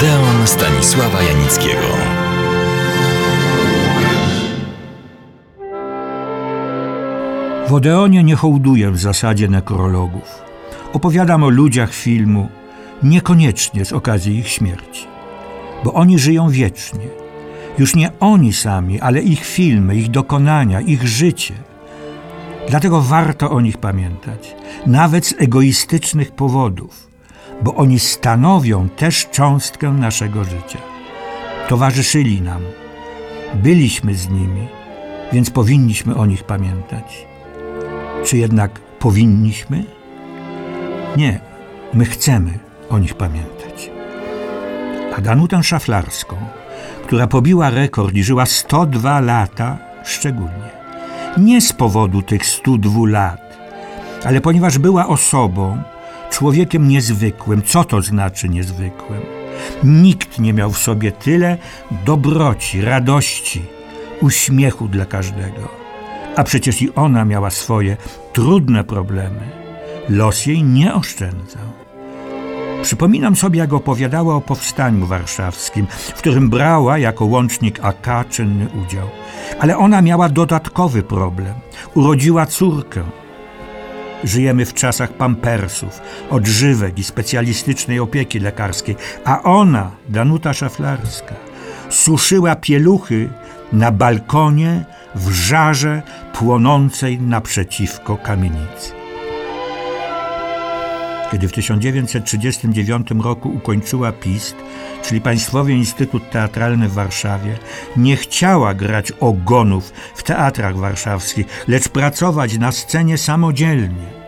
Odeon Stanisława Janickiego. W Odeonie nie hołduję w zasadzie nekrologów. Opowiadam o ludziach filmu, niekoniecznie z okazji ich śmierci, bo oni żyją wiecznie. Już nie oni sami, ale ich filmy, ich dokonania, ich życie. Dlatego warto o nich pamiętać, nawet z egoistycznych powodów, bo oni stanowią też cząstkę naszego życia. Towarzyszyli nam, byliśmy z nimi, więc powinniśmy o nich pamiętać. Czy jednak powinniśmy? Nie, my chcemy o nich pamiętać. A Danutę Szaflarską, która pobiła rekord i żyła 102 lata, szczególnie. Nie z powodu tych 102 lat, ale ponieważ była osobą, człowiekiem niezwykłym. Co to znaczy niezwykłym? Nikt nie miał w sobie tyle dobroci, radości, uśmiechu dla każdego. A przecież i ona miała swoje trudne problemy. Los jej nie oszczędzał. Przypominam sobie, jak opowiadała o powstaniu warszawskim, w którym brała jako łącznik AK czynny udział. Ale ona miała dodatkowy problem. Urodziła córkę. Żyjemy w czasach pampersów, odżywek i specjalistycznej opieki lekarskiej, a ona, Danuta Szaflarska, suszyła pieluchy na balkonie w żarze płonącej naprzeciwko kamienicy. Kiedy w 1939 roku ukończyła PIST, czyli Państwowy Instytut Teatralny w Warszawie, nie chciała grać ogonów w teatrach warszawskich, lecz pracować na scenie samodzielnie.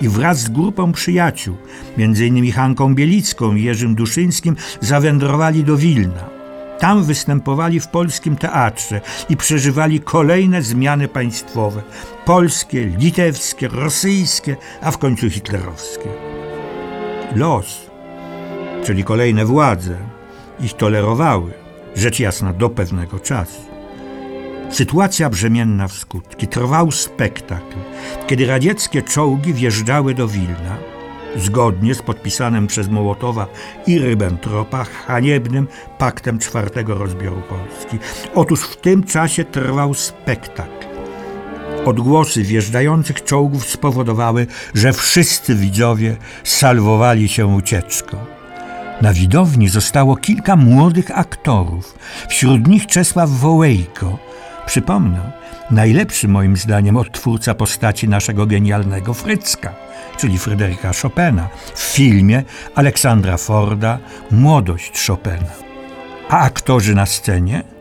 I wraz z grupą przyjaciół, m.in. Hanką Bielicką i Jerzym Duszyńskim, zawędrowali do Wilna. Tam występowali w polskim teatrze i przeżywali kolejne zmiany państwowe polskie, litewskie, rosyjskie, a w końcu hitlerowskie. Los, czyli kolejne władze, ich tolerowały, rzecz jasna do pewnego czasu. Sytuacja brzemienna w skutki. Trwał spektakl, kiedy radzieckie czołgi wjeżdżały do Wilna zgodnie z podpisanym przez Mołotowa i Ribbentropa haniebnym paktem czwartego rozbioru Polski. Otóż w tym czasie trwał spektakl. Odgłosy wjeżdżających czołgów spowodowały, że wszyscy widzowie salwowali się ucieczką. Na widowni zostało kilka młodych aktorów, wśród nich Czesław Wołejko. Przypomnę, najlepszy moim zdaniem odtwórca postaci naszego genialnego Frycka czyli Fryderyka Chopina, w filmie Aleksandra Forda Młodość Chopina. A aktorzy na scenie?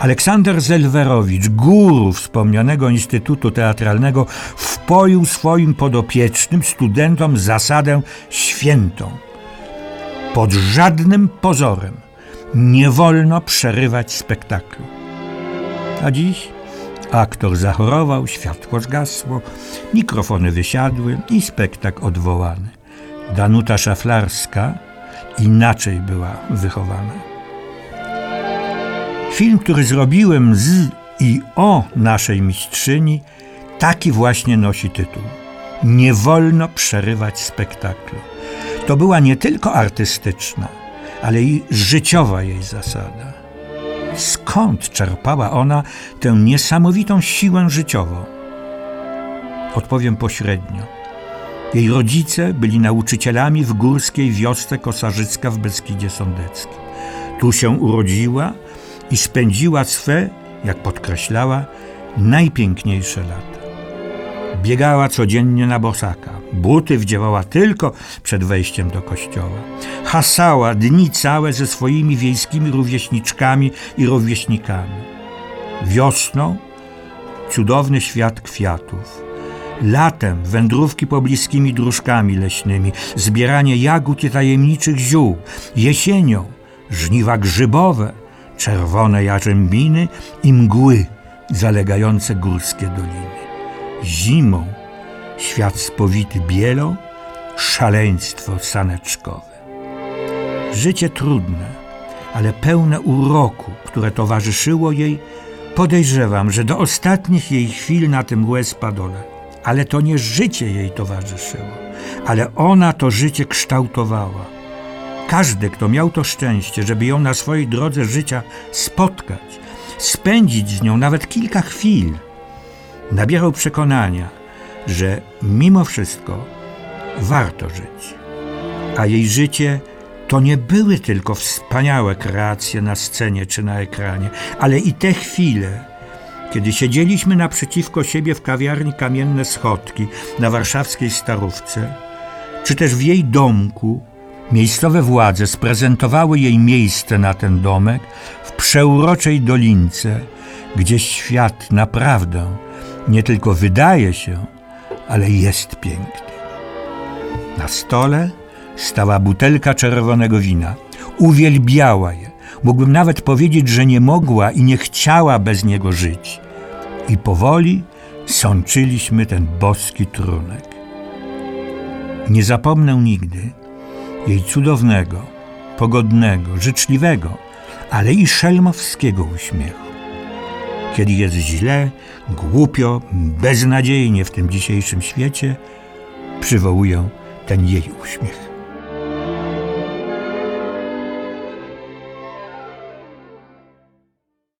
Aleksander Zelwerowicz, guru wspomnianego Instytutu Teatralnego, wpoił swoim podopiecznym studentom zasadę świętą. Pod żadnym pozorem nie wolno przerywać spektaklu. A dziś Aktor zachorował, światło zgasło, mikrofony wysiadły i spektakl odwołany. Danuta Szaflarska inaczej była wychowana. Film, który zrobiłem z i o naszej mistrzyni, taki właśnie nosi tytuł. Nie wolno przerywać spektaklu. To była nie tylko artystyczna, ale i życiowa jej zasada. Skąd czerpała ona tę niesamowitą siłę życiową? Odpowiem pośrednio. Jej rodzice byli nauczycielami w górskiej wiosce Kosarzycka w Beskidzie Sądeckim. Tu się urodziła i spędziła swe, jak podkreślała, najpiękniejsze lata. Biegała codziennie na bosaka. Buty wdziewała tylko przed wejściem do kościoła. Hasała dni całe ze swoimi wiejskimi rówieśniczkami i rówieśnikami. Wiosną cudowny świat kwiatów. Latem wędrówki pobliskimi dróżkami leśnymi, zbieranie jagód i tajemniczych ziół. Jesienią żniwa grzybowe, czerwone jarzębiny i mgły zalegające górskie doliny zimą, świat spowity bielą, szaleństwo saneczkowe. Życie trudne, ale pełne uroku, które towarzyszyło jej, podejrzewam, że do ostatnich jej chwil na tym łez padole. Ale to nie życie jej towarzyszyło, ale ona to życie kształtowała. Każdy, kto miał to szczęście, żeby ją na swojej drodze życia spotkać, spędzić z nią nawet kilka chwil, nabierał przekonania, że mimo wszystko warto żyć. A jej życie to nie były tylko wspaniałe kreacje na scenie czy na ekranie, ale i te chwile, kiedy siedzieliśmy naprzeciwko siebie w kawiarni Kamienne Schodki na warszawskiej Starówce, czy też w jej domku, miejscowe władze sprezentowały jej miejsce na ten domek w przeuroczej dolince, gdzie świat naprawdę nie tylko wydaje się, ale jest piękny. Na stole stała butelka czerwonego wina. Uwielbiała je. Mógłbym nawet powiedzieć, że nie mogła i nie chciała bez niego żyć. I powoli sączyliśmy ten boski trunek. Nie zapomnę nigdy jej cudownego, pogodnego, życzliwego, ale i szelmowskiego uśmiechu. Kiedy jest źle, głupio, beznadziejnie w tym dzisiejszym świecie, przywołuję ten jej uśmiech.